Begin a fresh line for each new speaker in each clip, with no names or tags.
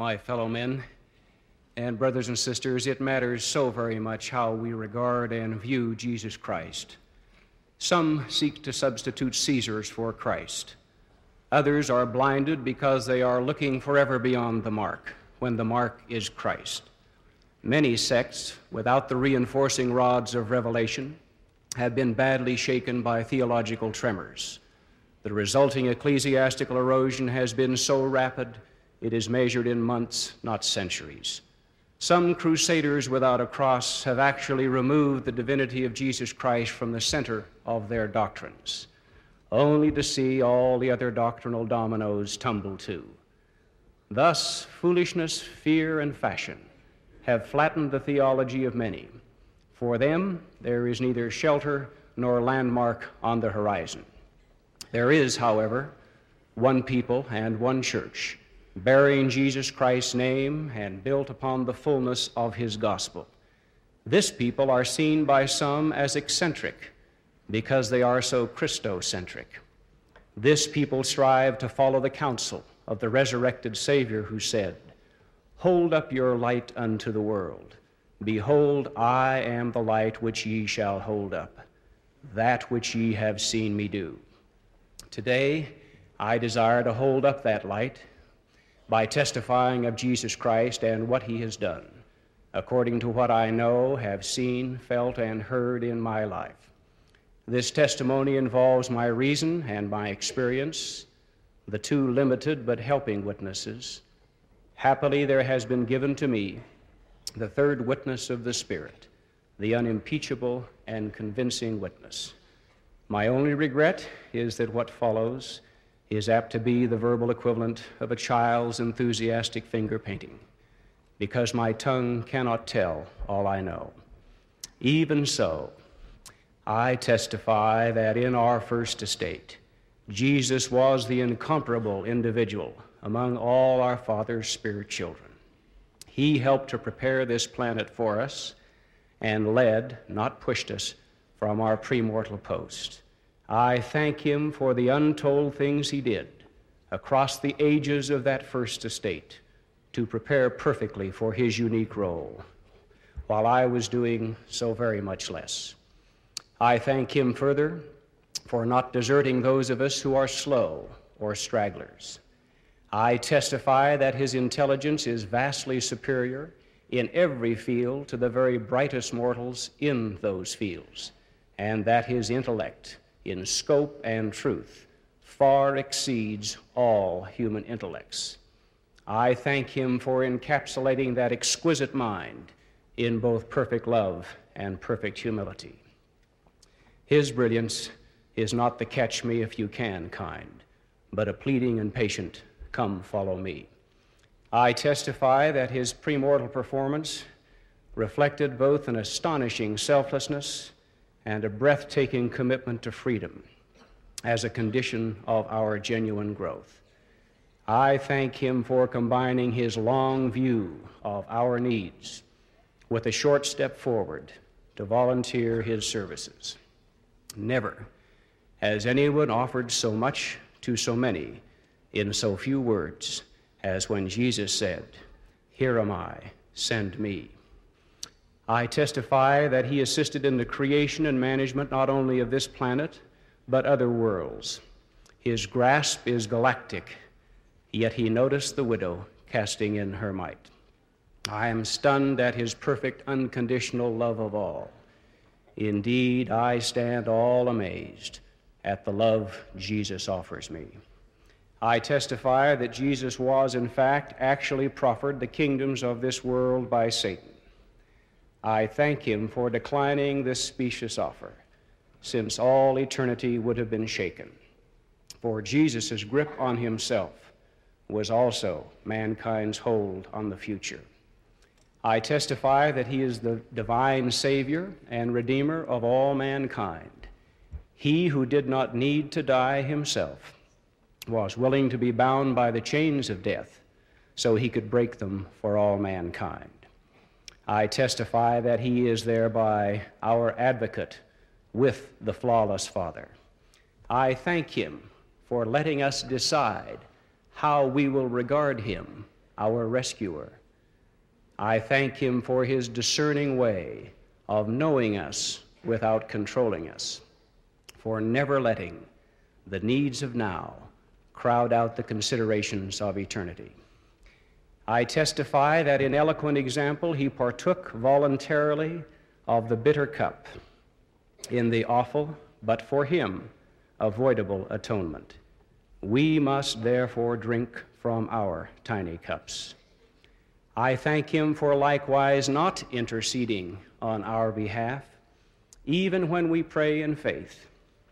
my fellow men and brothers and sisters, it matters so very much how we regard and view Jesus Christ. Some seek to substitute Caesars for Christ. Others are blinded because they are looking forever beyond the mark, when the mark is Christ. Many sects, without the reinforcing rods of revelation, have been badly shaken by theological tremors. The resulting ecclesiastical erosion has been so rapid it is measured in months, not centuries. Some crusaders without a cross have actually removed the divinity of Jesus Christ from the center of their doctrines, only to see all the other doctrinal dominoes tumble too. Thus, foolishness, fear, and fashion have flattened the theology of many. For them, there is neither shelter nor landmark on the horizon. There is, however, one people and one church bearing Jesus Christ's name and built upon the fullness of his gospel. This people are seen by some as eccentric because they are so Christocentric. This people strive to follow the counsel of the resurrected Savior who said, Hold up your light unto the world. Behold, I am the light which ye shall hold up, that which ye have seen me do. Today, I desire to hold up that light by testifying of Jesus Christ and what he has done, according to what I know, have seen, felt, and heard in my life. This testimony involves my reason and my experience, the two limited but helping witnesses. Happily, there has been given to me the third witness of the Spirit, the unimpeachable and convincing witness. My only regret is that what follows is apt to be the verbal equivalent of a child's enthusiastic finger painting, because my tongue cannot tell all I know. Even so, I testify that in our first estate, Jesus was the incomparable individual among all our Father's spirit children. He helped to prepare this planet for us and led, not pushed us, from our premortal post. I thank him for the untold things he did across the ages of that first estate to prepare perfectly for his unique role, while I was doing so very much less. I thank him further for not deserting those of us who are slow or stragglers. I testify that his intelligence is vastly superior in every field to the very brightest mortals in those fields, and that his intellect in scope and truth far exceeds all human intellects. I thank him for encapsulating that exquisite mind in both perfect love and perfect humility. His brilliance is not the catch me if you can kind, but a pleading and patient, come follow me. I testify that his premortal performance reflected both an astonishing selflessness and a breathtaking commitment to freedom as a condition of our genuine growth. I thank him for combining his long view of our needs with a short step forward to volunteer his services. Never has anyone offered so much to so many in so few words as when Jesus said, Here am I, send me. I testify that he assisted in the creation and management not only of this planet, but other worlds. His grasp is galactic, yet he noticed the widow casting in her mite. I am stunned at his perfect, unconditional love of all. Indeed, I stand all amazed at the love Jesus offers me. I testify that Jesus was, in fact, actually proffered the kingdoms of this world by Satan. I thank him for declining this specious offer, since all eternity would have been shaken. For Jesus' grip on himself was also mankind's hold on the future. I testify that he is the divine Savior and Redeemer of all mankind. He who did not need to die himself was willing to be bound by the chains of death so he could break them for all mankind. I testify that he is thereby our advocate with the flawless Father. I thank him for letting us decide how we will regard him, our rescuer. I thank him for his discerning way of knowing us without controlling us, for never letting the needs of now crowd out the considerations of eternity. I testify that in eloquent example he partook voluntarily of the bitter cup in the awful, but for him, avoidable atonement. We must therefore drink from our tiny cups. I thank him for likewise not interceding on our behalf, even when we pray in faith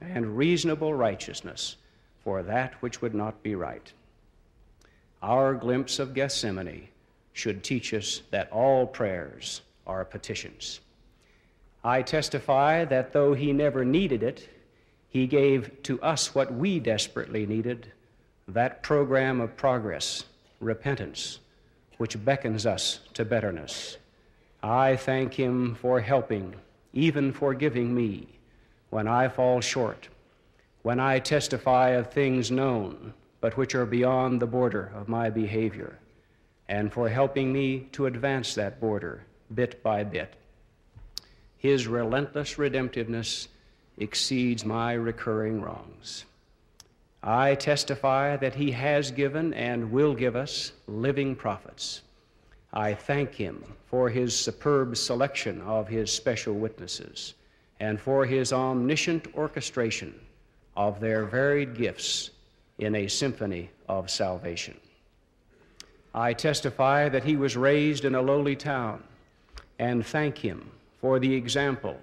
and reasonable righteousness for that which would not be right. Our glimpse of Gethsemane should teach us that all prayers are petitions. I testify that though he never needed it, he gave to us what we desperately needed that program of progress, repentance, which beckons us to betterness. I thank him for helping, even forgiving me when I fall short, when I testify of things known but which are beyond the border of my behavior, and for helping me to advance that border bit by bit. His relentless redemptiveness exceeds my recurring wrongs. I testify that He has given and will give us living prophets. I thank Him for His superb selection of His special witnesses and for His omniscient orchestration of their varied gifts in a symphony of salvation. I testify that he was raised in a lowly town and thank him for the example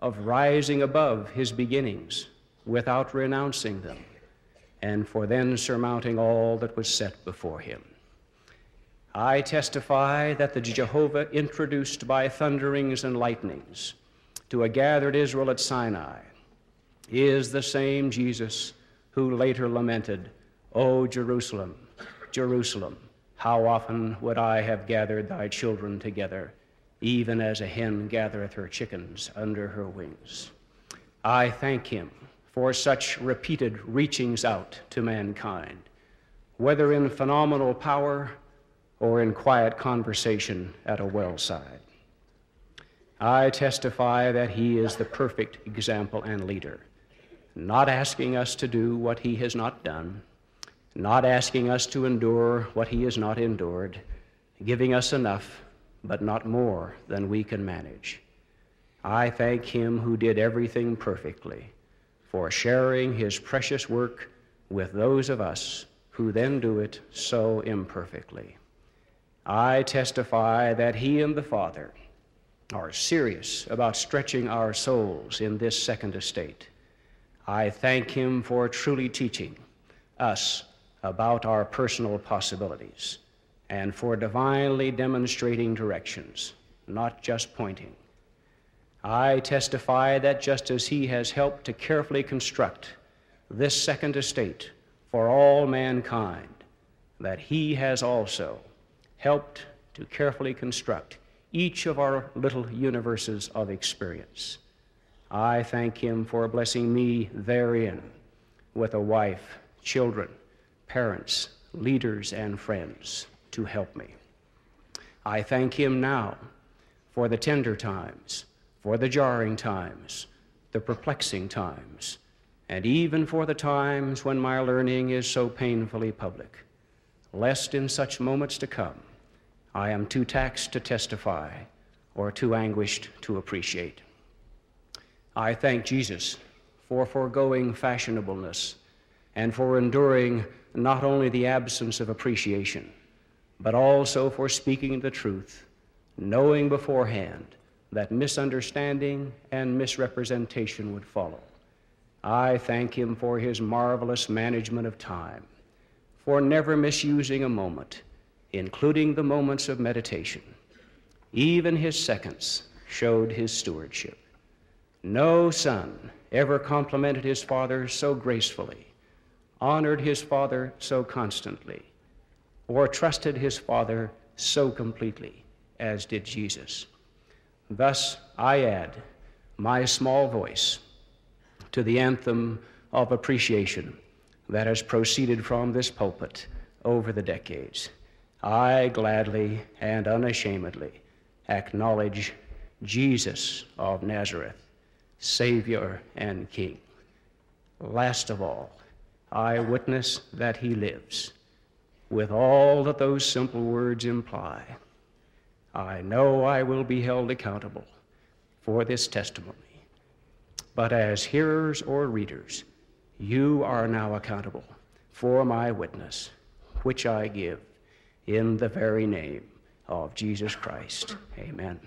of rising above his beginnings without renouncing them and for then surmounting all that was set before him. I testify that the Jehovah introduced by thunderings and lightnings to a gathered Israel at Sinai is the same Jesus who later lamented, O Jerusalem, Jerusalem, how often would I have gathered thy children together, even as a hen gathereth her chickens under her wings. I thank him for such repeated reachings out to mankind, whether in phenomenal power or in quiet conversation at a well side. I testify that he is the perfect example and leader not asking us to do what he has not done, not asking us to endure what he has not endured, giving us enough, but not more than we can manage. I thank him who did everything perfectly for sharing his precious work with those of us who then do it so imperfectly. I testify that he and the Father are serious about stretching our souls in this second estate I thank him for truly teaching us about our personal possibilities and for divinely demonstrating directions, not just pointing. I testify that just as he has helped to carefully construct this second estate for all mankind, that he has also helped to carefully construct each of our little universes of experience. I thank him for blessing me therein with a wife, children, parents, leaders, and friends to help me. I thank him now for the tender times, for the jarring times, the perplexing times, and even for the times when my learning is so painfully public, lest in such moments to come I am too taxed to testify or too anguished to appreciate. I thank Jesus for foregoing fashionableness and for enduring not only the absence of appreciation, but also for speaking the truth, knowing beforehand that misunderstanding and misrepresentation would follow. I thank him for his marvelous management of time, for never misusing a moment, including the moments of meditation. Even his seconds showed his stewardship. No son ever complimented his father so gracefully, honored his father so constantly, or trusted his father so completely as did Jesus. Thus, I add my small voice to the anthem of appreciation that has proceeded from this pulpit over the decades. I gladly and unashamedly acknowledge Jesus of Nazareth, Savior and King. Last of all, I witness that he lives. With all that those simple words imply, I know I will be held accountable for this testimony. But as hearers or readers, you are now accountable for my witness, which I give in the very name of Jesus Christ. Amen.